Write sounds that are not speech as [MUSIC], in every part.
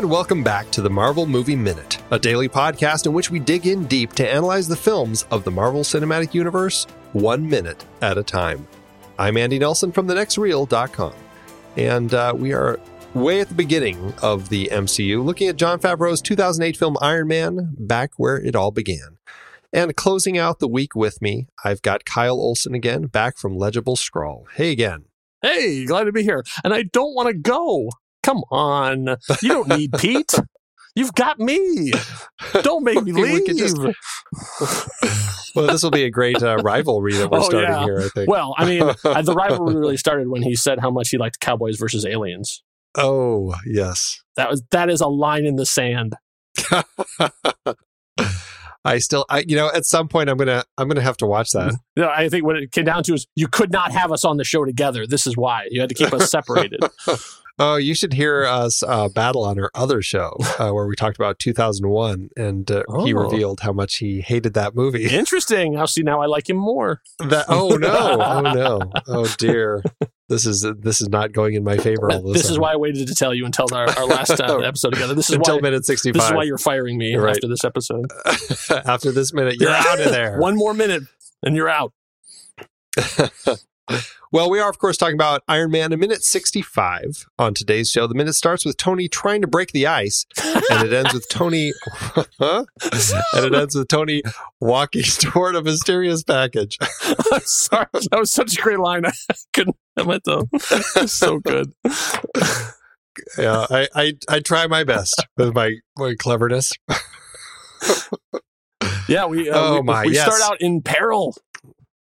And welcome back to the Marvel Movie Minute, a daily podcast in which we dig in deep to analyze the films of the Marvel Cinematic Universe one minute at a time. I'm Andy Nelson from thenextreel.com, and uh, we are way at the beginning of the MCU, looking at Jon Favreau's 2008 film Iron Man, back where it all began. And closing out the week with me, I've got Kyle Olson again, back from Legible Scrawl. Hey again. Hey, glad to be here. And I don't want to go. Come on. You don't need [LAUGHS] Pete. You've got me. Don't make me leave. could [LAUGHS] just- Well, this will be a great uh, rivalry that we're Oh, starting yeah. here, I think. Well, I mean, [LAUGHS] uh, the rivalry really started when he said how much he liked Cowboys versus Aliens. oh, yes. That was that is a line in the sand. I still, I you know, at some point I'm gonna, I'm gonna have to watch that. You know, I think what it came down to is you could not have us on the show together. This is why you had to keep us separated. Oh, you should hear us uh, battle on our other show uh, where we talked about 2001, and uh, he Oh. revealed how much he hated that movie. [LAUGHS] Interesting. I'll see now. I like him more. That oh no, [LAUGHS] oh no, oh dear, this is this is not going in my favor. All of a This is why I waited to tell you until our, our last uh, [LAUGHS] episode together. This is until why. minute sixty-five. This is why you're firing me right. after this episode. After this minute, you're out of there. One more minute and you're out. Well, we are, of course, talking about Iron Man a minute 65 on today's show. The minute starts with Tony trying to break the ice, and it ends with Tony, [LAUGHS] Huh? and it ends with Tony walking [LAUGHS] toward a mysterious package. [LAUGHS] I'm sorry. That was such a great line. I couldn't have it though. It's so good. Yeah, I, I, I try my best with my, my cleverness. Yeah, we uh, Oh, we, my, we yes. start out in peril.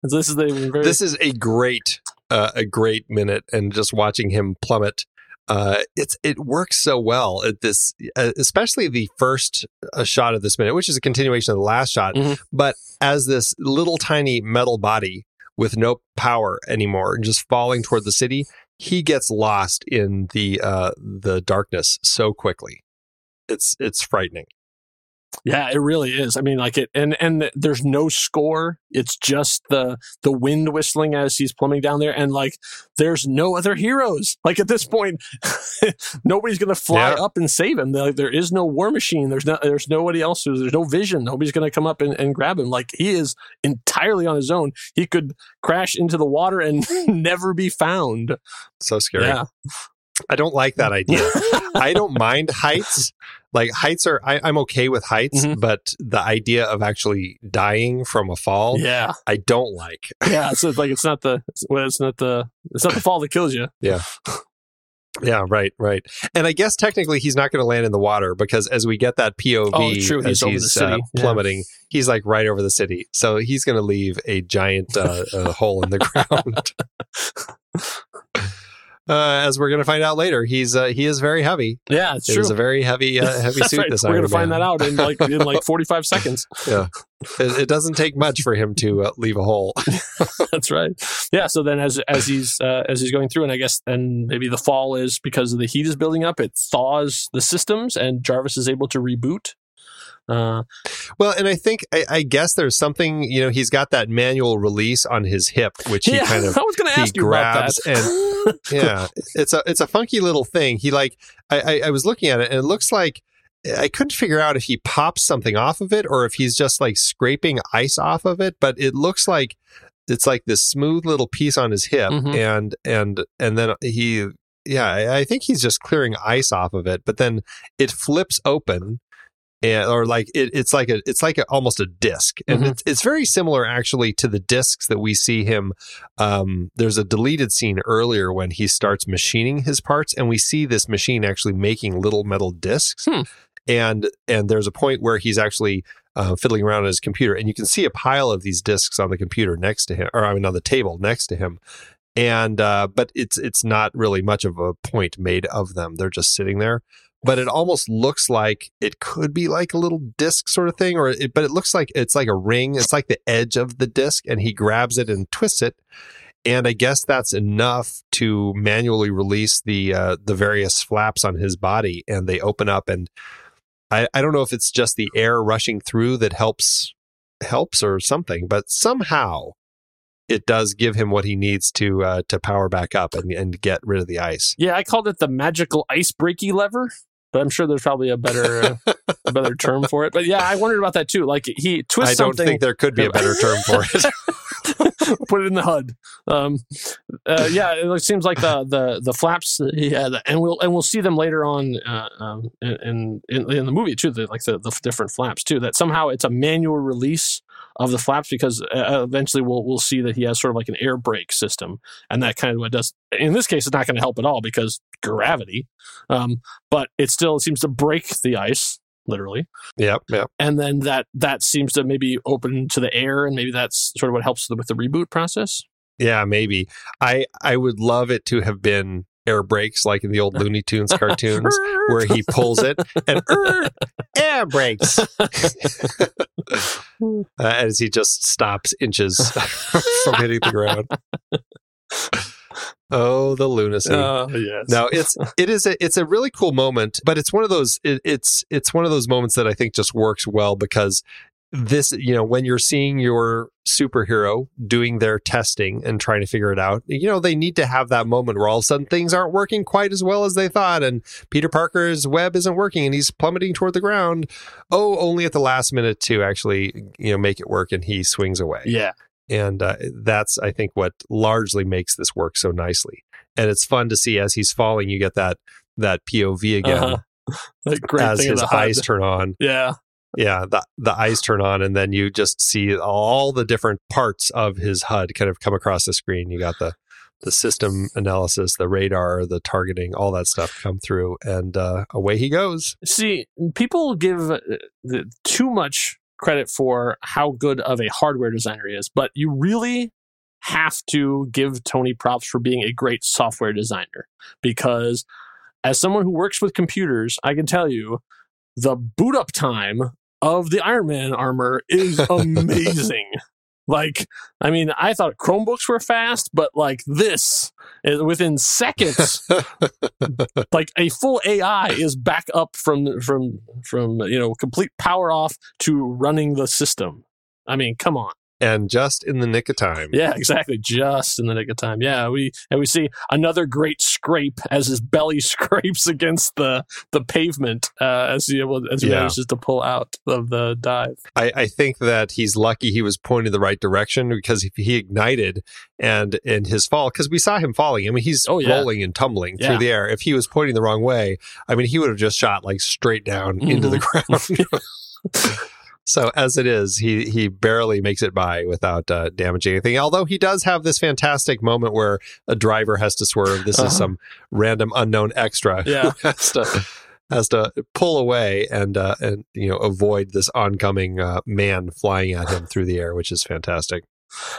[LAUGHS] This is the very This is a great, uh, a great minute, and just watching him plummet. Uh, it's it works so well at this, uh, especially the first uh, shot of this minute, which is a continuation of the last shot. Mhm. But as this little tiny metal body with no power anymore and just falling toward the city, he gets lost in the uh, the darkness so quickly. It's it's frightening. Yeah, it really is. I mean, like it, and and there's no score. It's just the the wind whistling as he's plummeting down there, and like there's no other heroes. Like at this point, [LAUGHS] nobody's gonna fly Yeah. up and save him. Like, there is no war machine. There's no there's nobody else. There's no vision. Nobody's gonna come up and, and grab him. Like he is entirely on his own. He could crash into the water and [LAUGHS] never be found. So scary. Yeah, I don't like that idea. [LAUGHS] I don't mind heights. Like heights are, I, I'm okay with heights, Mhm. but the idea of actually dying from a fall, yeah, I don't like. [LAUGHS] yeah. So it's like it's not the well, it's not the it's not the fall that kills you. Yeah, yeah right, right. And I guess technically he's not going to land in the water because as we get that POV Oh, true. as He's he's uh, Yeah. plummeting, he's like right over the city. So he's going to leave a giant uh, [LAUGHS] uh, hole in the ground. [LAUGHS] Uh, as we're going to find out later, he's uh, he is very heavy. Yeah, it's It true. a very heavy uh, [LAUGHS] heavy suit. right. We're gonna find that out in like in like [LAUGHS] 45 seconds. It, it doesn't take much for him to uh, leave a hole. [LAUGHS] That's right. Yeah. So then, as as he's uh, as he's going through, and I guess and maybe the fall is because of the heat is building up. It thaws the systems, and Jarvis is able to reboot. Uh, Well, and I think I, I guess there's something you know he's got that manual release on his hip, which he yeah, kind of [LAUGHS] I was going to ask you grabs about that. [LAUGHS] yeah it's a it's a funky little thing. He like I, I I was looking at it and it looks like I couldn't figure out if he pops something off of it or if he's just like scraping ice off of it, but it looks like it's like this smooth little piece on his hip Mhm. and and and then he yeah I, I think he's just clearing ice off of it, but then it flips open and or like it, it's like a it's like a, almost a disc. And Mhm. it's, it's very similar actually to the discs that we see him um, there's a deleted scene earlier when he starts machining his parts and we see this machine actually making little metal discs. Hmm. and and there's a point where he's actually uh, fiddling around on his computer and you can see a pile of these discs on the computer next to him or I mean on the table next to him. And uh, but it's it's not really much of a point made of them. They're just sitting there but it almost looks like it could be like a little disc sort of thing or it, but it looks like it's like a ring. It's like the edge of the disc and he grabs it and twists it. And i guess that's enough to manually release the uh, the various flaps on his body and they open up and I, I don't know if it's just the air rushing through that helps helps or something but somehow it does give him what he needs to uh, to power back up and, and get rid of the ice. Yeah, I called it the magical ice breaky lever. But I'm sure there's probably a better a better [LAUGHS] term for it. But yeah, I wondered about that too. Like he twists I don't something. think there could be a better [LAUGHS] term for it. [LAUGHS] put it in the HUD. Um, uh, yeah, it seems like the the the flaps. Yeah, and we'll and we'll see them later on uh, um, in, in in the movie too. The, like the, the different flaps too. That somehow it's a manual release of the flaps because uh, eventually we'll we'll see that he has sort of like an air brake system, and that kind of what does. In this case, it's not going to help at all because gravity, um, but it still seems to break the ice literally. Yep, yep. And then that that seems to maybe open to the air, and maybe that's sort of what helps with the reboot process. Yeah, maybe. I I would love it to have been air brakes like in the old Looney Tunes [LAUGHS] cartoons where he pulls it and [LAUGHS] [LAUGHS] air brakes uh, as he just stops inches from hitting the ground. Oh, the lunacy! Uh, yes. No, it's it is a it's a really cool moment, but it's one of those it, it's it's one of those moments that I think just works well because this you know when you're seeing your superhero doing their testing and trying to figure it out you know they need to have that moment where all of a sudden things aren't working quite as well as they thought and peter parker's web isn't working and he's plummeting toward the ground. Oh only at the last minute to actually you know make it work and he swings away. Yeah. And uh, that's i think what largely makes this work so nicely. And it's fun to see as he's falling you get that that pov again uh-huh. [LAUGHS] great as his eyes turn on. Yeah yeah the the eyes turn on and then you just see all the different parts of his hud kind of come across the screen. You got the the system analysis the radar the targeting all that stuff come through and uh, away he goes. See people give uh, too much credit for how good of a hardware designer he is but you really have to give tony props for being a great software designer because as someone who works with computers i can tell you the boot up time of the Iron Man armor is [LAUGHS] amazing. like, I mean, I thought Chromebooks were fast, but like this, eh, within seconds, [LAUGHS] like a full AI is back up from from from you know complete power off to running the system. I mean, come on and just in the nick of time. Yeah, exactly. Just in the nick of time. Yeah, we and we see another great scrape as his belly [LAUGHS] scrapes against the the pavement uh, as he as he yeah. manages to pull out of the dive. I, I think that he's lucky he was pointing the right direction because he ignited and in his fall because we saw him falling. I mean, he's oh, yeah. rolling and tumbling yeah. through the air. If he was pointing the wrong way, I mean, he would have just shot like straight down mm-hmm. into the ground. [LAUGHS] [LAUGHS] So as it is, he he barely makes it by without uh, damaging anything. Although he does have this fantastic moment where a driver has to swerve. This uh-huh. is some random unknown extra [LAUGHS] yeah. who has to has to pull away and uh, and you know avoid this oncoming uh, man flying at him through the air, which is fantastic.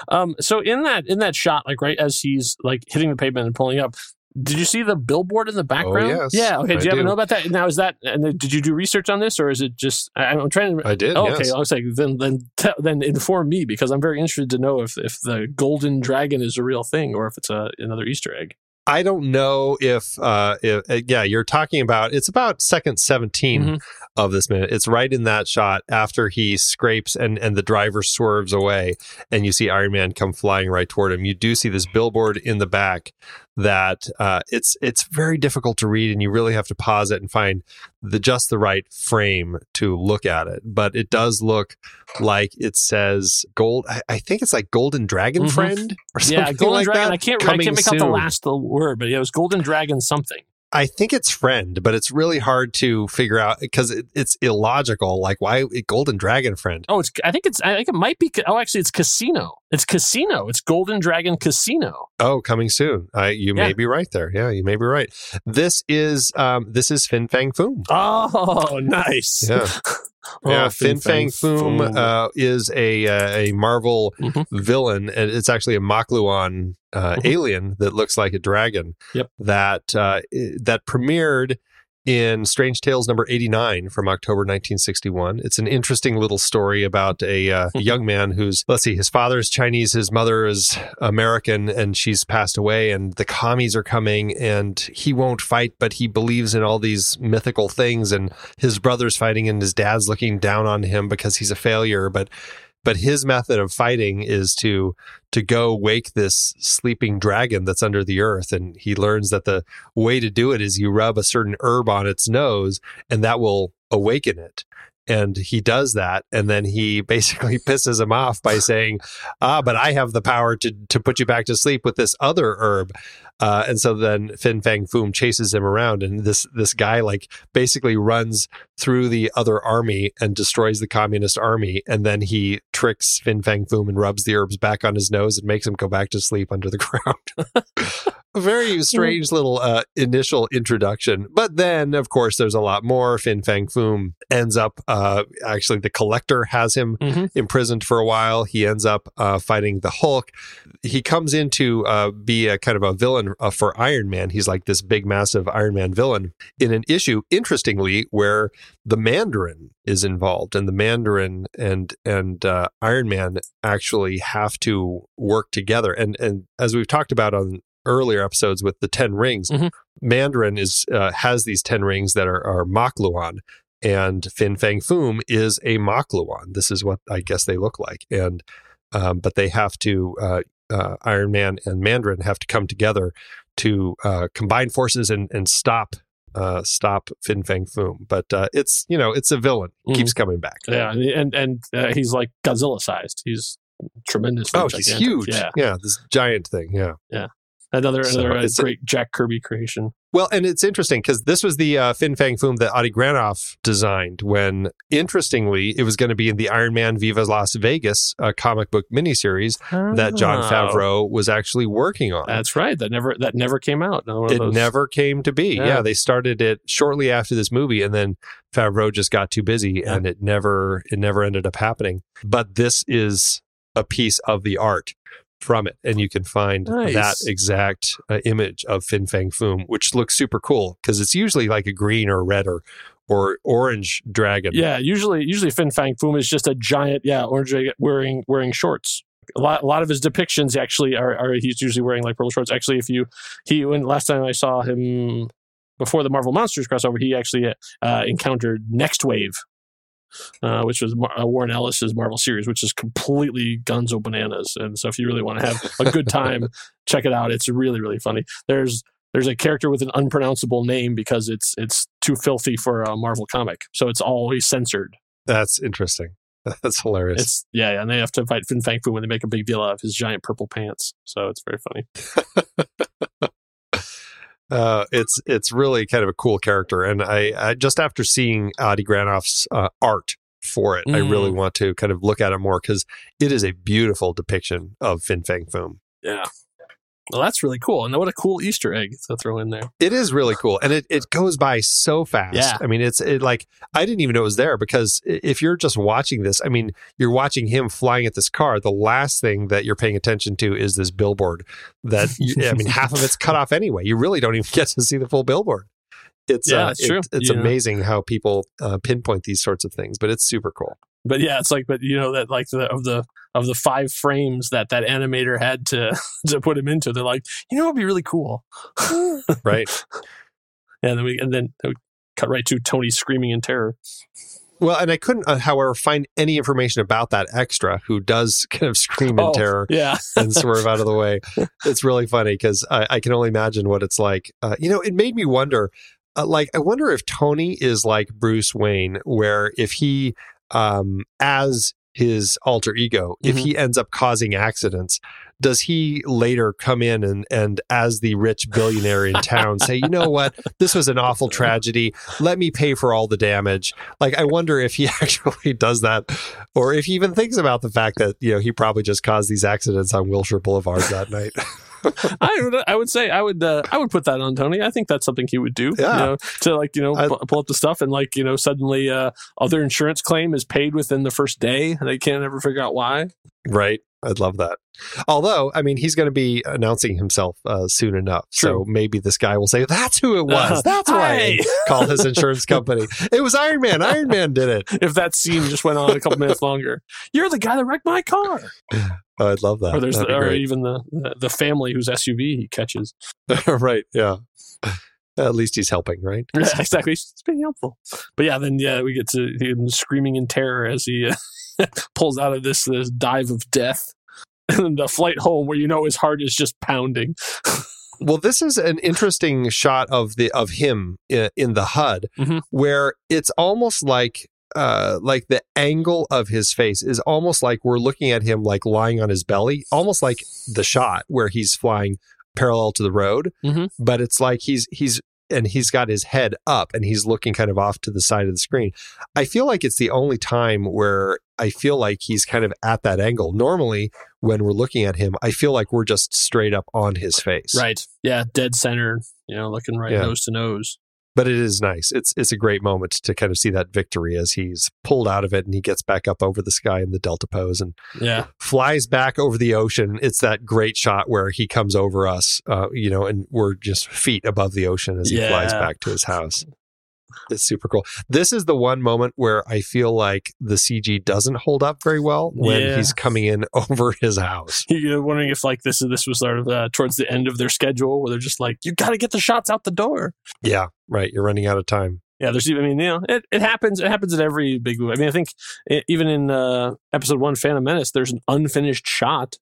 Um, so in that in that shot, like right as he's like hitting the pavement and pulling up, did you see the billboard in the background? Oh, yes. Yeah. Okay. Do you I ever do. know about that? Now, is that, and did you do research on this or is it just, I, am trying to. I did. Oh, yes. okay. I was like, then, then, then inform me because I'm very interested to know if, if the golden dragon is a real thing or if it's a, another Easter egg. I don't know if, uh, if uh, yeah, you're talking about it's about second 17 mm-hmm. of this minute. It's right in that shot after he scrapes and and the driver swerves away, and you see Iron Man come flying right toward him. You do see this billboard in the back that uh, it's it's very difficult to read, and you really have to pause it and find the just the right frame to look at it. But it does look like it says gold. I, I think it's like Golden Dragon mm-hmm. Friend or something yeah, Golden like Dragon. that. I can't I can't make soon. out the last word, but yeah, it was Golden Dragon something. I think it's friend, but it's really hard to figure out because it, it's illogical. Like why Golden Dragon friend? Oh, it's. I think it's. I think it might be. Oh, actually, it's Casino. It's Casino. It's Golden Dragon Casino. Oh, coming soon. I, you yeah. may be right there. Yeah, you may be right. This is. Um. This is Fin Fang Foom. Oh, [LAUGHS] nice. Yeah. [LAUGHS] Oh, yeah, Fin, Fang, Foom. Uh, is a uh, a Marvel mm-hmm. villain, and it's actually a Makluan uh, mm-hmm. alien that looks like a dragon. Yep. That uh, that premiered in Strange Tales number 89 from October 1961. It's an interesting little story about a, uh, a [LAUGHS] young man who's, let's see, his father is Chinese, his mother is American, and she's passed away, and the commies are coming, and he won't fight, but he believes in all these mythical things, and his brother's fighting, and his dad's looking down on him because he's a failure. But but his method of fighting is to to go wake this sleeping dragon that's under the earth and he learns that the way to do it is you rub a certain herb on its nose and that will awaken it. And he does that and then he [LAUGHS] basically pisses him off by saying ah but i have the power to to put you back to sleep with this other herb uh, and so then fin fang foom chases him around and this this guy like basically runs through the other army and destroys the communist army and then he tricks fin fang foom and rubs the herbs back on his nose and makes him go back to sleep under the [LAUGHS] ground. A very [LAUGHS] strange little uh, initial introduction but then of course there's a lot more. Fin fang foom ends up uh, actually the collector has him Mhm. imprisoned for a while. He ends up uh, fighting the hulk. He comes in to uh, be a kind of a villain uh, for iron man he's like this big massive iron man villain in an issue interestingly where the mandarin is involved and the mandarin and and uh, iron man actually have to work together. And and as we've talked about on earlier episodes with the 10 rings Mhm. mandarin is uh, has these 10 rings that are, are makluan and fin fang foom is a makluan this is what i guess they look like. And um, but they have to uh, uh, iron man and mandarin have to come together to uh, combine forces and, and stop uh, stop fin fang foom but uh, it's you know it's a villain Mhm. keeps coming back Yeah, and and, uh, he's like Godzilla sized. He's tremendous. oh he's huge Yeah, yeah this giant thing yeah yeah. another So another uh, great Jack Kirby creation. Well, and it's interesting because this was the uh, Fin Fang Foom that Adi Granov designed when, interestingly, it was going to be in the Iron Man Viva Las Vegas uh, comic book miniseries that Jon Oh, Favreau was actually working on. That's right. That never that never came out. It those- never came to be. Yeah. Yeah. they started it shortly after this movie, and then Favreau just got too busy, Yeah. and it never it never ended up happening. But this is a piece of the art from it, and you can find Nice. that exact uh, image of Fin Fang Foom, which looks super cool because it's usually like a green or red or or orange dragon. Yeah, usually usually Fin Fang Foom is just a giant, yeah, orange dragon wearing wearing shorts. A lot, a lot of his depictions actually are, are he's usually wearing like purple shorts. Actually, if you he when last time I saw him before the Marvel Monsters crossover, he actually uh, encountered Nextwave, uh, which was Mar- uh, Warren Ellis's Marvel series, which is completely gunzo bananas. And so, if you really want to have a good time, [LAUGHS] check it out. It's really really funny. There's there's a character with an unpronounceable name because it's it's too filthy for a Marvel comic, so it's always censored. that's interesting. [LAUGHS] That's hilarious. It's yeah, yeah, and they have to fight Fin Fang Foom when they make a big deal out of his giant purple pants. So it's very funny. [LAUGHS] uh, it's it's really kind of a cool character, and I, I just after seeing Adi Granov's uh, art for it, I Mm. really want to kind of look at it more because it is a beautiful depiction of Fin Fang Foom. Yeah. Well, that's really cool. And what a cool Easter egg to throw in there. It is really cool, and it, it [SIGHS] goes by so fast. Yeah. I mean, it's it like I didn't even know it was there because if you're just watching this, I mean, you're watching him flying at this car. The last thing that you're paying attention to is this billboard. That you, I mean, half of it's cut off anyway. You really don't even [LAUGHS] get to see the full billboard. It's Yeah, uh, it's true. it- it's Yeah. amazing how people uh, pinpoint these sorts of things, but it's super cool. But yeah, it's like, but you know that like the of the of the five frames that that animator had to [LAUGHS] to put him into, they're like, you know, it'd be really cool. [LAUGHS] Right. [LAUGHS] and then we and then we cut right to Tony screaming in terror. Well, and I couldn't, uh, however, find any information about that extra who does kind of scream in Oh, terror. Yeah, and swerve out of the way. It's really funny because I, I can only imagine what it's like. Uh, you know, it made me wonder. Uh, like, I wonder if Tony is like Bruce Wayne, where if he, um, as his alter ego, if Mhm. he ends up causing accidents, does he later come in and and as the rich billionaire in town say, you know what, this was an awful tragedy. Let me pay for all the damage. Like, I wonder if he [LAUGHS] actually does that, or if he even thinks about the fact that you know he probably just caused these accidents on Wilshire Boulevard that night. [LAUGHS] [LAUGHS] I would I would say I would uh, I would put that on Tony. I think that's something he would do. Yeah. You know, to like you know I- pull up the stuff and like you know suddenly uh, other insurance claim is paid within the first day and they can't ever figure out why. right? I'd love that. Although, I mean, he's going to be announcing himself uh, soon enough, so maybe this guy will say, "That's who it was. That's why." [LAUGHS] Call his insurance [LAUGHS] company. It was Iron Man. Iron Man did it. if that scene just went on a couple minutes longer. You're the guy that wrecked my car. Oh, I'd love that. or there's the, or even the, the family whose SUV he catches. [LAUGHS] right? Yeah. [LAUGHS] At least he's helping, right? Yeah, [LAUGHS] exactly. It's being helpful. But yeah, then yeah, we get to him screaming in terror as he uh, pulls out of this, this dive of death. And the flight home where you know his heart is just pounding. Well, this is an interesting shot of the of him in, in the HUD, Mhm. where it's almost like uh like the angle of his face is almost like we're looking at him like lying on his belly, almost like the shot where he's flying parallel to the road, Mhm. but it's like he's he's and he's got his head up and he's looking kind of off to the side of the screen. I feel like it's the only time where I feel like he's kind of at that angle. Normally, when we're looking at him, I feel like we're just straight up on his face. Right. Yeah. Dead center, you know, looking right Yeah. nose to nose. But it is nice. It's it's a great moment to kind of see that victory as he's pulled out of it and he gets back up over the sky in the delta pose and Yeah. flies back over the ocean. It's that great shot where he comes over us, uh, you know, and we're just feet above the ocean as he flies back to his house. It's super cool. This is the one moment where I feel like the CG doesn't hold up very well when Yeah. he's coming in [LAUGHS] over his house. [LAUGHS] You're wondering if like this this was sort of uh, towards the end of their schedule where they're just like, you got to get the shots out the door. Yeah, right. You're running out of time. Yeah, there's even. I mean, you know, it, it happens. It happens in every big movie. I mean, I think e even in uh, episode one, Phantom Menace, there's an unfinished shot.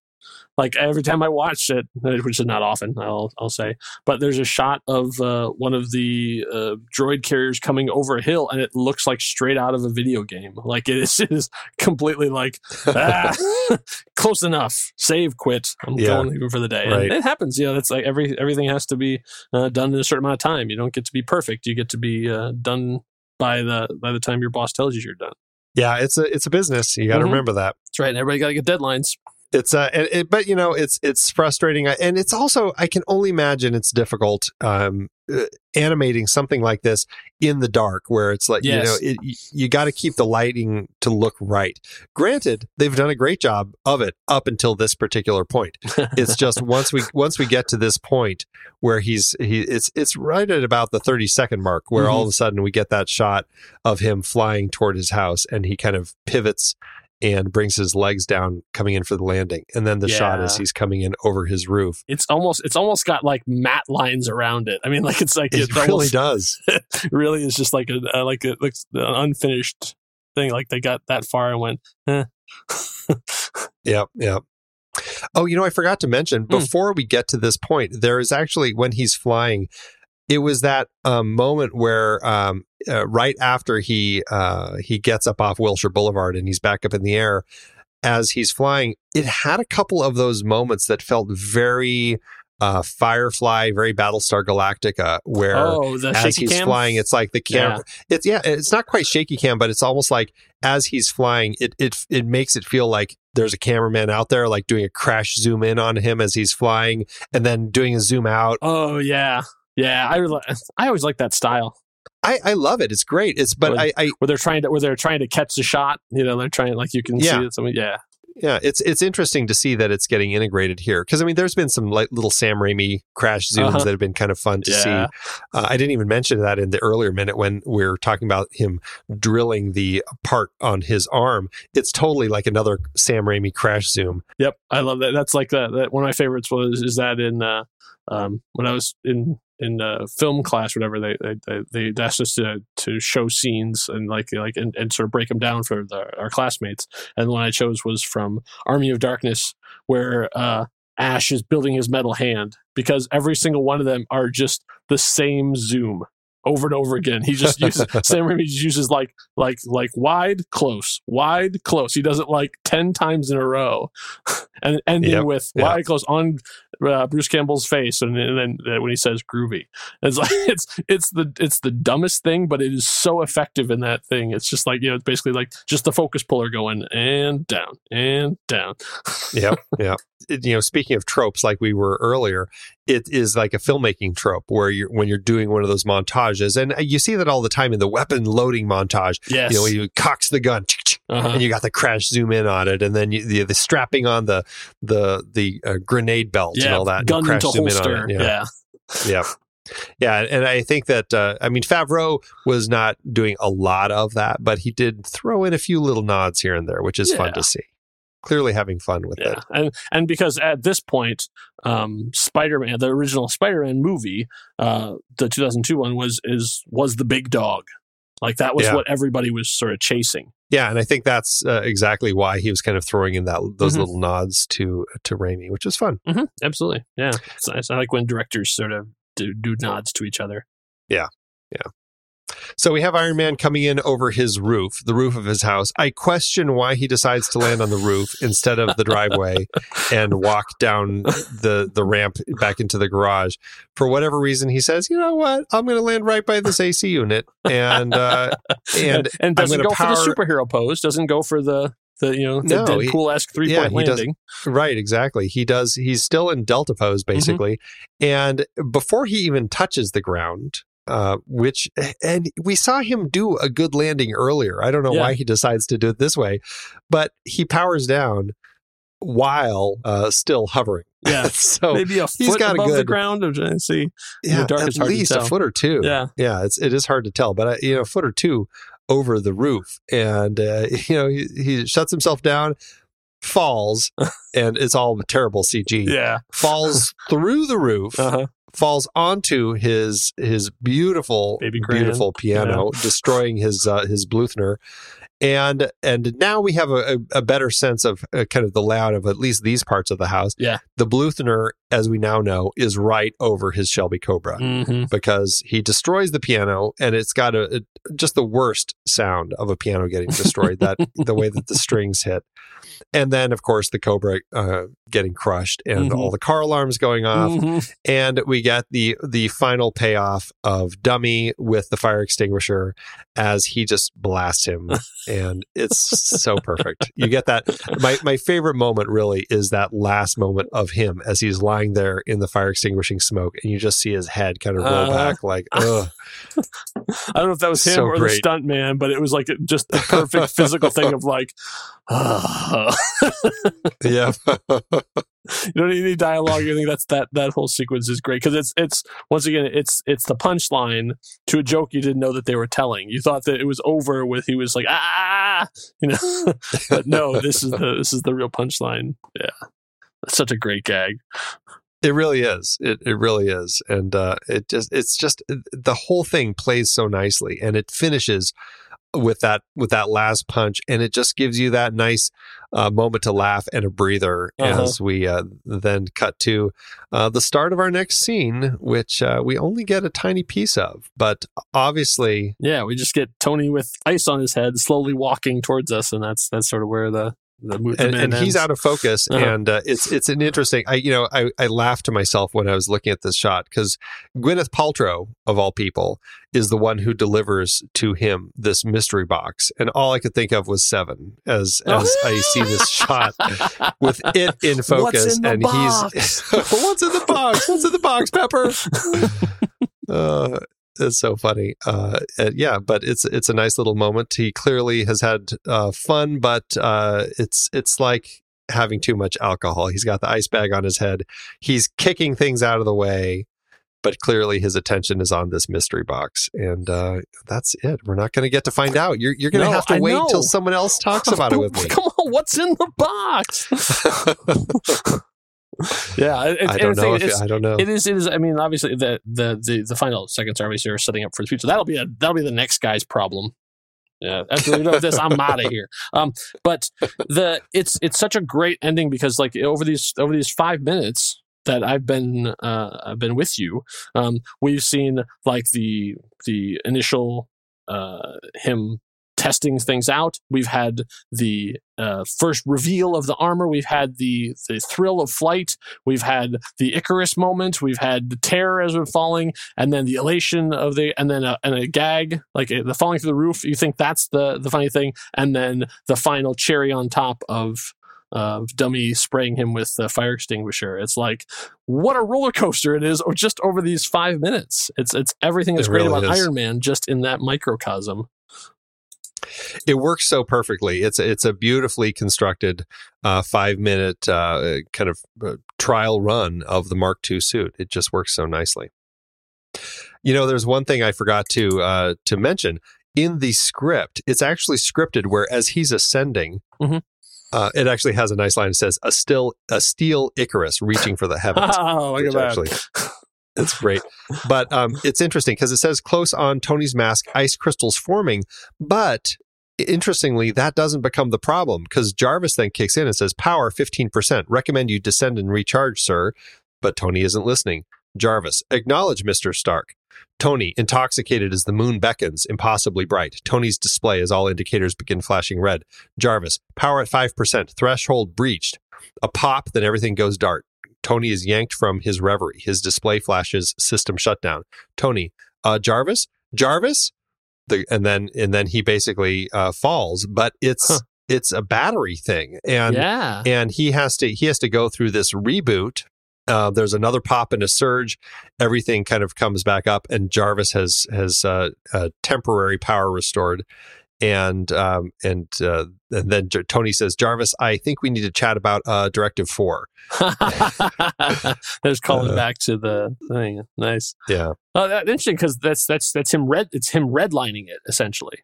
Like every time I watched it, [LAUGHS] which is not often, I'll I'll say, but there's a shot of uh, one of the uh, droid carriers coming over a hill, and it looks like straight out of a video game. Like it is, [LAUGHS] it is completely like ah, [LAUGHS] close enough. Save, quit. I'm Yeah. going even for the day. Right. And it happens. You know, that's like every everything has to be uh, done in a certain amount of time. You don't get to be perfect. You get to be uh, done by the by the time your boss tells you you're done. Yeah, it's a it's a business. You got to Mhm. remember that. That's right. And everybody got to get deadlines. It's uh it, it- but you know it's it's frustrating. And it's also i can only imagine it's difficult um uh, animating something like this in the dark where it's like Yes. you know it, you got to keep the lighting to look right. Granted they've done a great job of it up until this particular point. It's just [LAUGHS] once we once we get to this point where he's he it's it's right at about the 30 second mark where all of a sudden we get that shot of him flying toward his house and he kind of pivots and brings his legs down coming in for the landing and then the shot is he's coming in over his roof It's almost it's almost got like matte lines around it. I mean, like it's like it really almost, [LAUGHS] does really is just like a uh, like it looks an unfinished thing. Like they got that far and went. Eh. [LAUGHS] Yep, yep. Oh, you know, I forgot to mention Hmm. before we get to this point, there is actually when he's flying, it was that um, moment where um, uh, right after he uh, he gets up off Wilshire Boulevard and he's back up in the air as he's flying, it had a couple of those moments that felt very uh, Firefly, very Battlestar Galactica, where oh, as he's cam. flying, it's like the camera. It's yeah, it's not quite shaky cam, but it's almost like as he's flying, it it it makes it feel like there's a cameraman out there, like doing a crash zoom in on him as he's flying, and then doing a zoom out. Oh yeah, yeah. I I always like that style I I love it. It's great. It's but Well, I I where they're trying to where they're trying to catch the shot. You know, they're trying like you can Yeah. see it. Yeah, yeah, it's it's interesting to see that it's getting integrated here because I mean, there's been some like little Sam Raimi crash zooms Uh-huh. that have been kind of fun to Yeah. see. Uh, I didn't even mention that in the earlier minute when we are talking about him drilling the part on his arm. It's totally like another Sam Raimi crash zoom. Yep, I love that. That's like that. that one of my favorites was is that in uh, um, when I was in in uh, film class, whatever they they they, asked us to to show scenes and like like and, and sort of break them down for the, our classmates. And the one I chose was from Army of Darkness, where uh, Ash is building his metal hand because every single one of them are just the same zoom over and over again. He just uses [LAUGHS] Sam Raimi just uses like like like wide close wide close. He does it like ten times in a row, [LAUGHS] and ending Yep, with yeah. wide close on uh, Bruce Campbell's face, and, and then uh, when he says groovy, it's like [LAUGHS] it's it's the it's the dumbest thing, but it is so effective in that thing. It's just like you know, it's basically like just the focus puller going and down and down. yeah, yeah. You know, speaking of tropes, like we were earlier, it is like a filmmaking trope where you're when you're doing one of those montages, and uh, you see that all the time in the weapon loading montage. Yes, You know, you cocks the gun, uh-huh. and you got the crash zoom in on it, and then you, the, the strapping on the the the uh, grenade belt and all that, and gun crash into zoom holster. in on it. yeah. yeah. Yeah, and I think that uh, I mean Favreau was not doing a lot of that, but he did throw in a few little nods here and there, which is fun to see. Clearly having fun with yeah it. and and because at this point um spider-man the original spider-man movie uh the 2002 one was is was the big dog Like that was Yeah. what everybody was sort of chasing. Yeah, and I think that's uh, exactly why he was kind of throwing in that those Mhm. little nods to to Raimi, which is fun. hmm Absolutely. Yeah. It's nice. I like when directors sort of do, do nods to each other. So we have Iron Man coming in over his roof, the roof of his house. I question why he decides to land on the roof instead of the driveway and walk down the the ramp back into the garage. For whatever reason, he says, "You know what? I'm going to land right by this AC unit." And uh, [LAUGHS] and and doesn't go for the superhero pose. Doesn't go for the the you know the No, Deadpool esque three yeah, point he does- landing. Right, exactly. He does. He's still in delta pose, basically. And before he even touches the ground, uh, which and we saw him do a good landing earlier. I don't know Yeah. why he decides to do it this way, but he powers down while uh, still hovering. [LAUGHS] Yeah. so Maybe a he's foot got a above the good- ground. I'm see. yeah, the dark at least a foot or two. Yeah. yeah, it's it is hard to tell, but uh, you know, a foot or two over the roof, and uh, [LAUGHS] you know, he, he shuts himself down. Falls [LAUGHS] and it's all terrible CG. Yeah. falls through the roof, Uh-huh. Falls onto his his beautiful beautiful piano, destroying his uh, his Bluthner. And and now we have a, a, better sense of uh, kind of the layout of at least these parts of the house. Yeah. the Bluthner, as we now know, is right over his Shelby Cobra hmm because he destroys the piano and it's got a, a- just the worst sound of a piano getting destroyed that [LAUGHS] the way that the strings hit and then of course the cobra uh, getting crushed and Mhm. all the car alarms going off. Hmm and we get the the final payoff of dummy with the fire extinguisher as he just blasts him. And it's so perfect. You get that. My my favorite moment really is that last moment of him as he's lying there in the fire extinguishing smoke and you just see his head kind of roll Uh-huh. back like ugh. [LAUGHS] I don't know if that was him So or the stunt man, but it was like just a perfect physical thing of like, [SIGHS] [LAUGHS] yeah you don't need any dialogue. I think that's that that whole sequence is great because it's it's once again it's it's the punchline to a joke you didn't know that they were telling. You thought that it was over with he was like ah you know, [LAUGHS] but no, this is the this is the real punchline. Yeah, that's such a great gag. It really is. It it really is, and uh, it just it's just the whole thing plays so nicely, and it finishes with that with that last punch, and it just gives you that nice uh, moment to laugh and a breather Uh-huh. as we uh, then cut to uh, the start of our next scene, which uh, we only get a tiny piece of, but obviously, Yeah, we just get Tony with ice on his head, slowly walking towards us, and that's that's sort of where the the and, and he's out of focus Uh-huh. and uh, it's it's an interesting i you know i i laughed to myself when i was looking at this shot because gwyneth paltrow of all people is the one who delivers to him this mystery box and all i could think of was seven as as i see this shot with it in [LAUGHS] focus in the and box? he's [LAUGHS] what's in the box what's in the box pepper [LAUGHS] uh, it's so funny. Uh, uh, yeah, but it's it's a nice little moment. He clearly has had uh, fun, but uh, it's it's like having too much alcohol. He's got the ice bag on his head. He's kicking things out of the way, but clearly his attention is on this mystery box, and uh, that's it. We're not going to get to find out. You're you're going to No, have to I wait know. till someone else talks [LAUGHS] about it with me. Come on, what's in the box? [LAUGHS] [LAUGHS] yeah, it, I don't know. If, I don't know. It is. It is. I mean, obviously, the the the, the final seconds are obviously are setting up for the future. That'll be a that'll be the next guy's problem. Yeah, after we know this, I'm out of here. Um, but the it's it's such a great ending because like over these over these five minutes that I've been uh I've been with you, um, we've seen like the the initial uh him testing things out. We've had the uh, first reveal of the armor. We've had the the thrill of flight. We've had the Icarus moment. We've had the terror as we're falling, and then the elation of the, and then a, and a gag like uh, the falling through the roof. You think that's the the funny thing, and then the final cherry on top of. Of dummy spraying him with the fire extinguisher. It's like what a roller coaster it is, or just over these five minutes. It's it's everything that's It great really about is. Iron Man just in that microcosm. It works so perfectly. It's it's a beautifully constructed uh, five minute uh, kind of uh, trial run of the Mark II suit. It just works so nicely. You know, there's one thing I forgot to uh, to mention in the script. It's actually scripted where as he's ascending. Mhm. Uh, it actually has a nice line. It says, "A still, a steel Icarus reaching for the heavens." [LAUGHS] Oh, look at that. actually [LAUGHS] It's great. But um, it's interesting because it says close on Tony's mask, ice crystals forming. But interestingly, that doesn't become the problem because Jarvis then kicks in and says, Power 15%. Recommend you descend and recharge, sir. But Tony isn't listening. Jarvis, acknowledge Mr. Stark. Tony, intoxicated as the moon beckons, impossibly bright. Tony's display as all indicators begin flashing red. Jarvis, power at 5%, threshold breached. A pop, then everything goes dark. Tony is yanked from his reverie. His display flashes, system shutdown. Tony, uh, Jarvis, Jarvis, the, and then and then he basically uh, falls. But it's huh. it's a battery thing, and yeah. and he has to he has to go through this reboot. Uh, there's another pop and a surge. Everything kind of comes back up, and Jarvis has has uh, temporary power restored and um, and uh, and then J- Tony says, Jarvis, I think we need to chat about uh, Directive Four. [LAUGHS] There's calling uh, back to the thing. Nice. Yeah. Oh, that's interesting because that's that's that's him red. It's him redlining it essentially.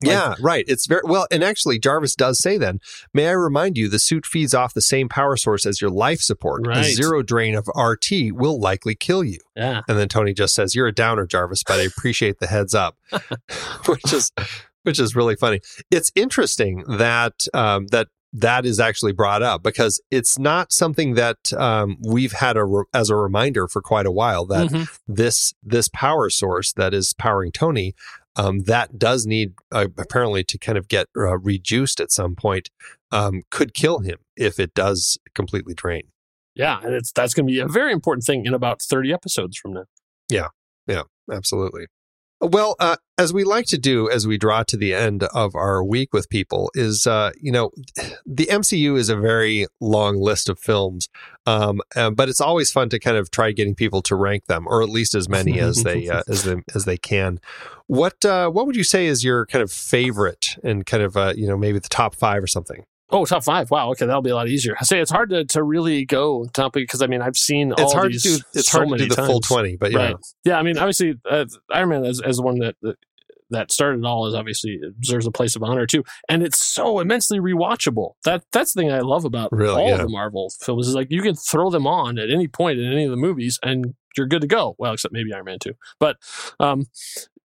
Like, yeah, right. It's very well, and actually, Jarvis does say then, may I remind you, the suit feeds off the same power source as your life support. Right. A zero drain of RT will likely kill you. Yeah. And then Tony just says, You're a downer, Jarvis, but I appreciate the heads up, [LAUGHS] which is which is really funny. It's interesting that um, that that is actually brought up because it's not something that um, we've had a re- as a reminder for quite a while that mm-hmm. this this power source that is powering Tony um, that does need uh, apparently to kind of get uh, rejuiced at some point um, could kill him if it does completely drain. Yeah, and it's that's going to be a very important thing in about thirty episodes from now. Yeah, yeah, absolutely. Well, uh, as we like to do as we draw to the end of our week with people, is uh, you know, the MCU is a very long list of films, um, uh, but it's always fun to kind of try getting people to rank them, or at least as many as they uh, [LAUGHS] as they as they can. What uh, what would you say is your kind of favorite and kind of uh, you know maybe the top five or something? Oh, top five. Wow. Okay, that'll be a lot easier. I say it's hard to, to really go top because I mean I've seen it's hard to do it's so hard to do the times. full twenty, but yeah, right. yeah. I mean, obviously, uh, Iron Man as, as the one that, that that started it all is obviously deserves a place of honor too, and it's so immensely rewatchable. That that's the thing I love about really, all yeah. of the Marvel films is like you can throw them on at any point in any of the movies and you're good to go. Well, except maybe Iron Man two, but um,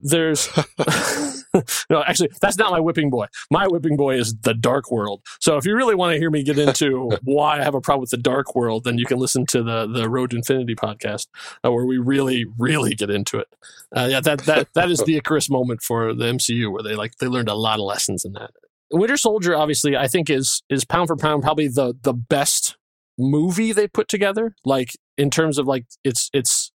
there's [LAUGHS] [LAUGHS] no actually that's not my whipping boy. My whipping boy is the dark world. So if you really want to hear me get into [LAUGHS] why i have a problem with the dark world then you can listen to the the road to infinity podcast uh, where we really really get into it. Uh, yeah that that that is the icarus moment for the mcu where they like they learned a lot of lessons in that. Winter soldier obviously i think is is pound for pound probably the the best movie they put together. Like in terms of like it's it's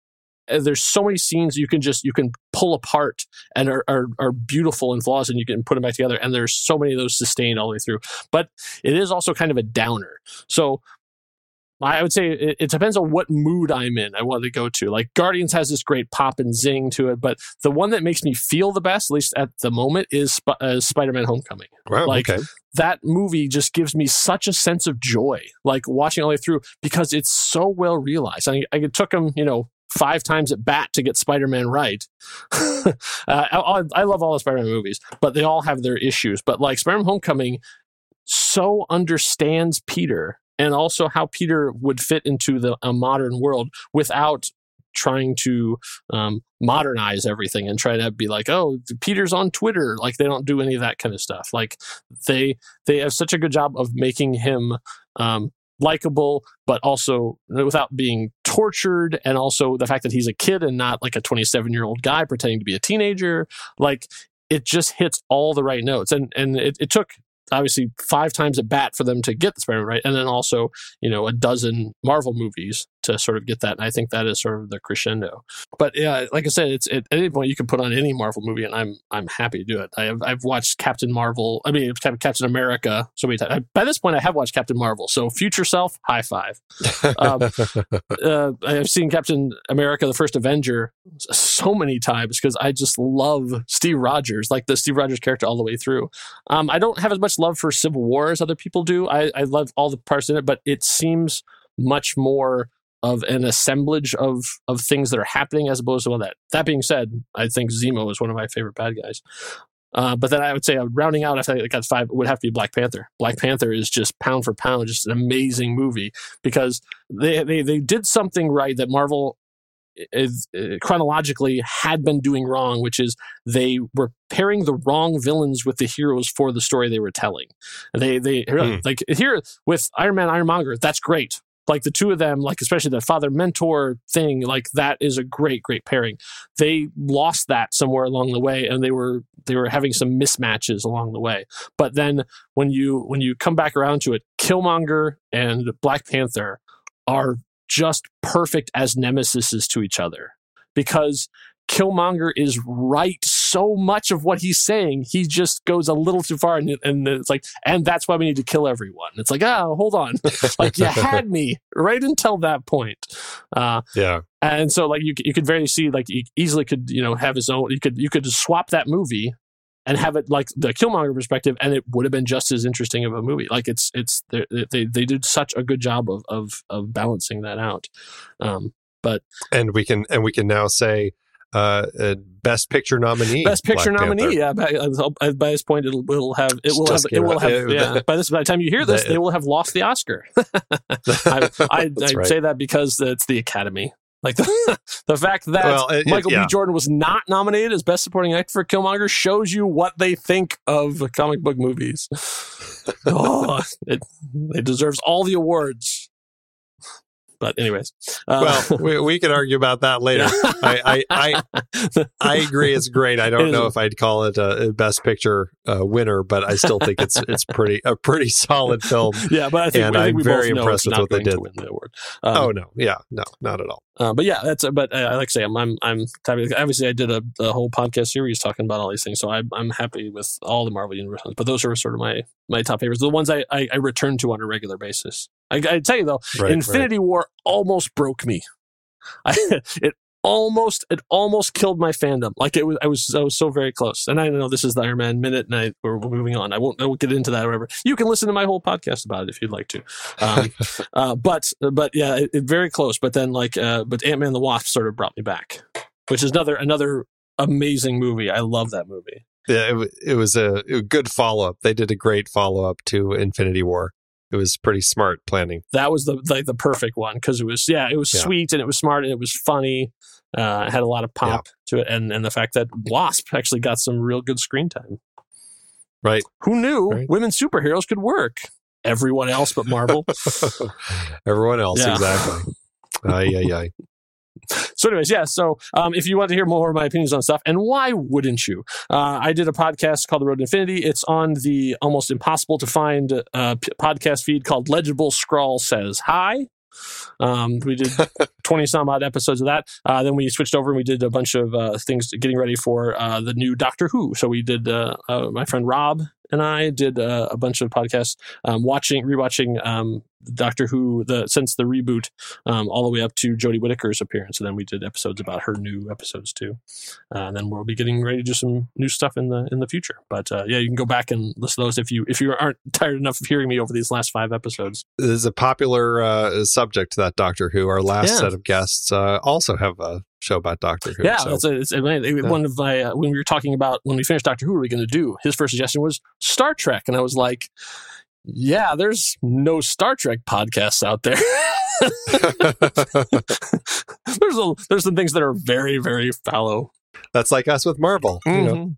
uh, there's so many scenes you can just you can pull apart and are, are, are beautiful and flaws and you can put them back together and there's so many of those sustained all the way through but it is also kind of a downer so I would say it, it, depends on what mood I'm in. I want to go to. Like Guardians has this great pop and zing to it, but the one that makes me feel the best, at least at the moment, is Sp- uh, Spider-Man: Homecoming. Wow, like okay. that movie just gives me such a sense of joy, like watching all the way through because it's so well realized. I, I it took them, you know, five times at bat to get Spider-Man right. [LAUGHS] uh, I, I, love all the Spider-Man movies, but they all have their issues. But like Spider-Man: Homecoming, so understands Peter and also how Peter would fit into the a modern world without trying to um, modernize everything and try to be like, oh, Peter's on Twitter. Like they don't do any of that kind of stuff. Like they they have such a good job of making him um, likable, but also without being tortured, and also the fact that he's a kid and not like a 27 year old guy pretending to be a teenager. Like it just hits all the right notes, and and it, it took obviously five times a bat for them to get the Spider-Man right, and then also you know a dozen Marvel movies to sort of get that. And I think that is sort of the crescendo. But yeah, like I said, it's at any point you can put on any Marvel movie, and I'm I'm happy to do it. I have I've watched Captain Marvel. I mean Captain America so many times. By this point, I have watched Captain Marvel. So future self, high five. Um, [LAUGHS] uh, I've seen Captain America: The First Avenger so many times because I just love Steve Rogers, like the Steve Rogers character all the way through. Um, I don't have as much love for Civil War as other people do. I, I love all the parts in it, but it seems much more of an assemblage of of things that are happening as opposed to well that that being said i think zemo is one of my favorite bad guys uh, but then I would say uh, rounding out, if I got five, would have to be Black Panther. Black Panther is just pound for pound, just an amazing movie because they, they they did something right that Marvel is, uh, chronologically had been doing wrong, which is they were pairing the wrong villains with the heroes for the story they were telling. They they Hmm. like here with Iron Man, Ironmonger, that's great. Like the two of them, like especially the father mentor thing, like that is a great great pairing. They lost that somewhere along the way, and they were they were having some mismatches along the way. But then when you when you come back around to it, Killmonger and Black Panther are just perfect as nemesis to each other because Killmonger is right so much of what he's saying. He just goes a little too far, and, and it's like, and that's why we need to kill everyone. It's like, oh, hold on, [LAUGHS] like you had me right until that point. Uh, Yeah. and so like you you could very see like you easily could you know have his own you could you could just swap that movie and have it like the Killmonger perspective and it would have been just as interesting of a movie like it's it's they they, they did such a good job of of of balancing that out um but And we can and we can now say uh, uh best picture nominee. best picture Black Panther. nominee yeah by, uh, by this point it'll, it'll have it will have it will out. have Yeah, by this by the time you hear this the- [LAUGHS] they will have lost the Oscar [LAUGHS] I, [LAUGHS] I, I right. say that because it's the Academy. Like the, the fact that Well, it- it- Michael yeah. B. Jordan was not nominated as Best Supporting Actor for Killmonger shows you what they think of comic book movies. oh, it, it deserves all the awards. But anyways, uh, Well, [LAUGHS] we, we can argue about that later. I, I, I, [LAUGHS] I agree. It's great. I don't know if I'd call it a, best picture uh, winner, but I still think it's it's pretty a pretty solid [LAUGHS] film. yeah, but I think, And I we very both know impressed with what they did. win the award. Um, oh no, yeah, no, not at all. Uh, but yeah, that's but uh, like I say, I'm I'm I'm. Obviously, I did a, a whole podcast series talking about all these things, so I'm I'm happy with all the Marvel Universe. But those are sort of my my top favorites, the ones I I, I return to on a regular basis. I, I tell you though, Right, Infinity War almost broke me. I, [LAUGHS] it almost it almost killed my fandom. Like it was I was I was so very close. And I know this is the Iron Man minute, and I we're, we're moving on. I won't I won't get into that. Or whatever. You can listen to my whole podcast about it if you'd like to. Um, [LAUGHS] uh, but but yeah, it, it very close. But then like uh, but Ant Man the Wasp sort of brought me back, which is another another amazing movie. I love that movie. Yeah, it, it was a, a good follow up. They did a great follow up to Infinity War. It was pretty smart planning. That was the like the perfect one because it was yeah it was Yeah. sweet and it was smart and it was funny. Uh, had a lot of pop to it, and and the fact that Wasp actually got some real good screen time. Right. Who knew Right. women superheroes could work? Everyone else but Marvel. [LAUGHS] Everyone else, Yeah. exactly. Ay, ay, ay. So anyways yeah so um, if you want to hear more of my opinions on stuff and why wouldn't you? Uh, i did a podcast called the road to infinity. It's on the almost impossible to find uh, p- podcast feed called legible scrawl says hi. Um, we did [LAUGHS] 20 some odd episodes of that. Uh, then we switched over and we did a bunch of uh, things getting ready for uh, the new doctor who. So we did uh, uh, my friend rob and i did uh, a bunch of podcasts um, watching rewatching um, doctor who the since the reboot um, all the way up to Jodie Whittaker's appearance. And then we did episodes about her new episodes too. Uh, and then we'll be getting ready to do some new stuff in the in the future. But uh, yeah, you can go back and listen to those if you if you aren't [LAUGHS] tired enough of hearing me over these last five episodes. This is a popular uh, subject, that Doctor Who. Our last Yeah. set of guests uh, also have a show about Doctor Who. Yeah, so- that's a, it's, I mean, one of my uh, when we were talking about when we finished Doctor Who, what are we going to do? His first suggestion was Star Trek, and I was like. Yeah, there's no Star Trek podcasts out there. [LAUGHS] there's a, there's some things that are very very fallow. That's like us with Marvel. You know, Mhm.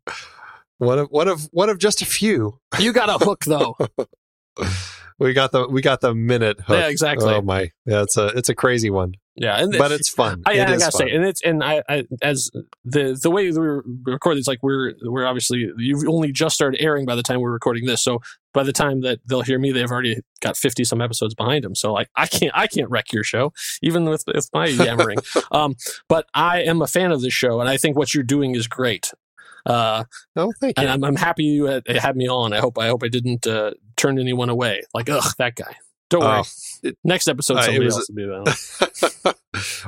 one of one of one of just a few. You got a hook though. [LAUGHS] We got the we got the minute hook. Yeah, exactly. Oh my, yeah, it's a it's a crazy one, Yeah, and but it's fun. I, It I gotta fun. say, and it's and I, I as the the way we record it's like we're we're obviously you've only just started airing by the time we're recording this, so by the time that they'll hear me, they've already got fifty some episodes behind them. So like I can't I can't wreck your show even with with my [LAUGHS] yammering. um, but I am a fan of this show, and I think what you're doing is great. Uh, Oh, thank you. and I'm, I'm happy you had, had me on. I hope I hope I didn't uh, turn anyone away. Like ugh, that guy. Don't worry. It- Next episode, uh, somebody was- else will be on.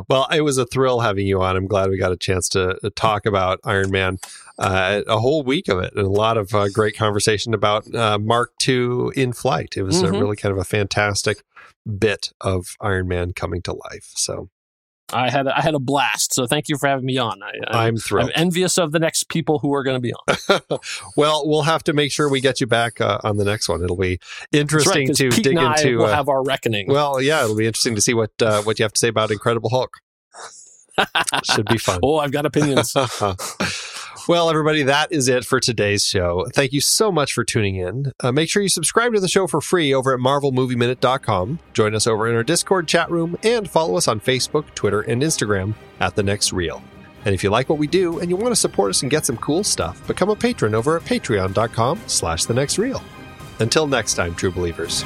[LAUGHS] well, it was a thrill having you on. I'm glad we got a chance to uh, talk about Iron Man, uh, a whole week of it, and a lot of uh, great conversation about uh, Mark II in flight. It was a Mhm. really kind of a fantastic bit of Iron Man coming to life. So I had I had a blast. So thank you for having me on. I, I, I'm I'm envious of the next people who are going to be on. [LAUGHS] well, we'll have to make sure we get you back uh, on the next one. It'll be interesting right, to Pete dig into. will uh, have our reckoning. well, yeah, it'll be interesting to see what uh, what you have to say about Incredible Hulk. [LAUGHS] Should be fun. oh, I've got opinions. [LAUGHS] well, everybody, that is it for today's show. Thank you so much for tuning in. Uh, make sure you subscribe to the show for free over at marvelmovieminute.com. Join us over in our Discord chat room and follow us on Facebook, Twitter, and Instagram at The Next Reel. And if you like what we do and you want to support us and get some cool stuff, become a patron over at patreon.com slash The Next Reel. Until next time, true believers.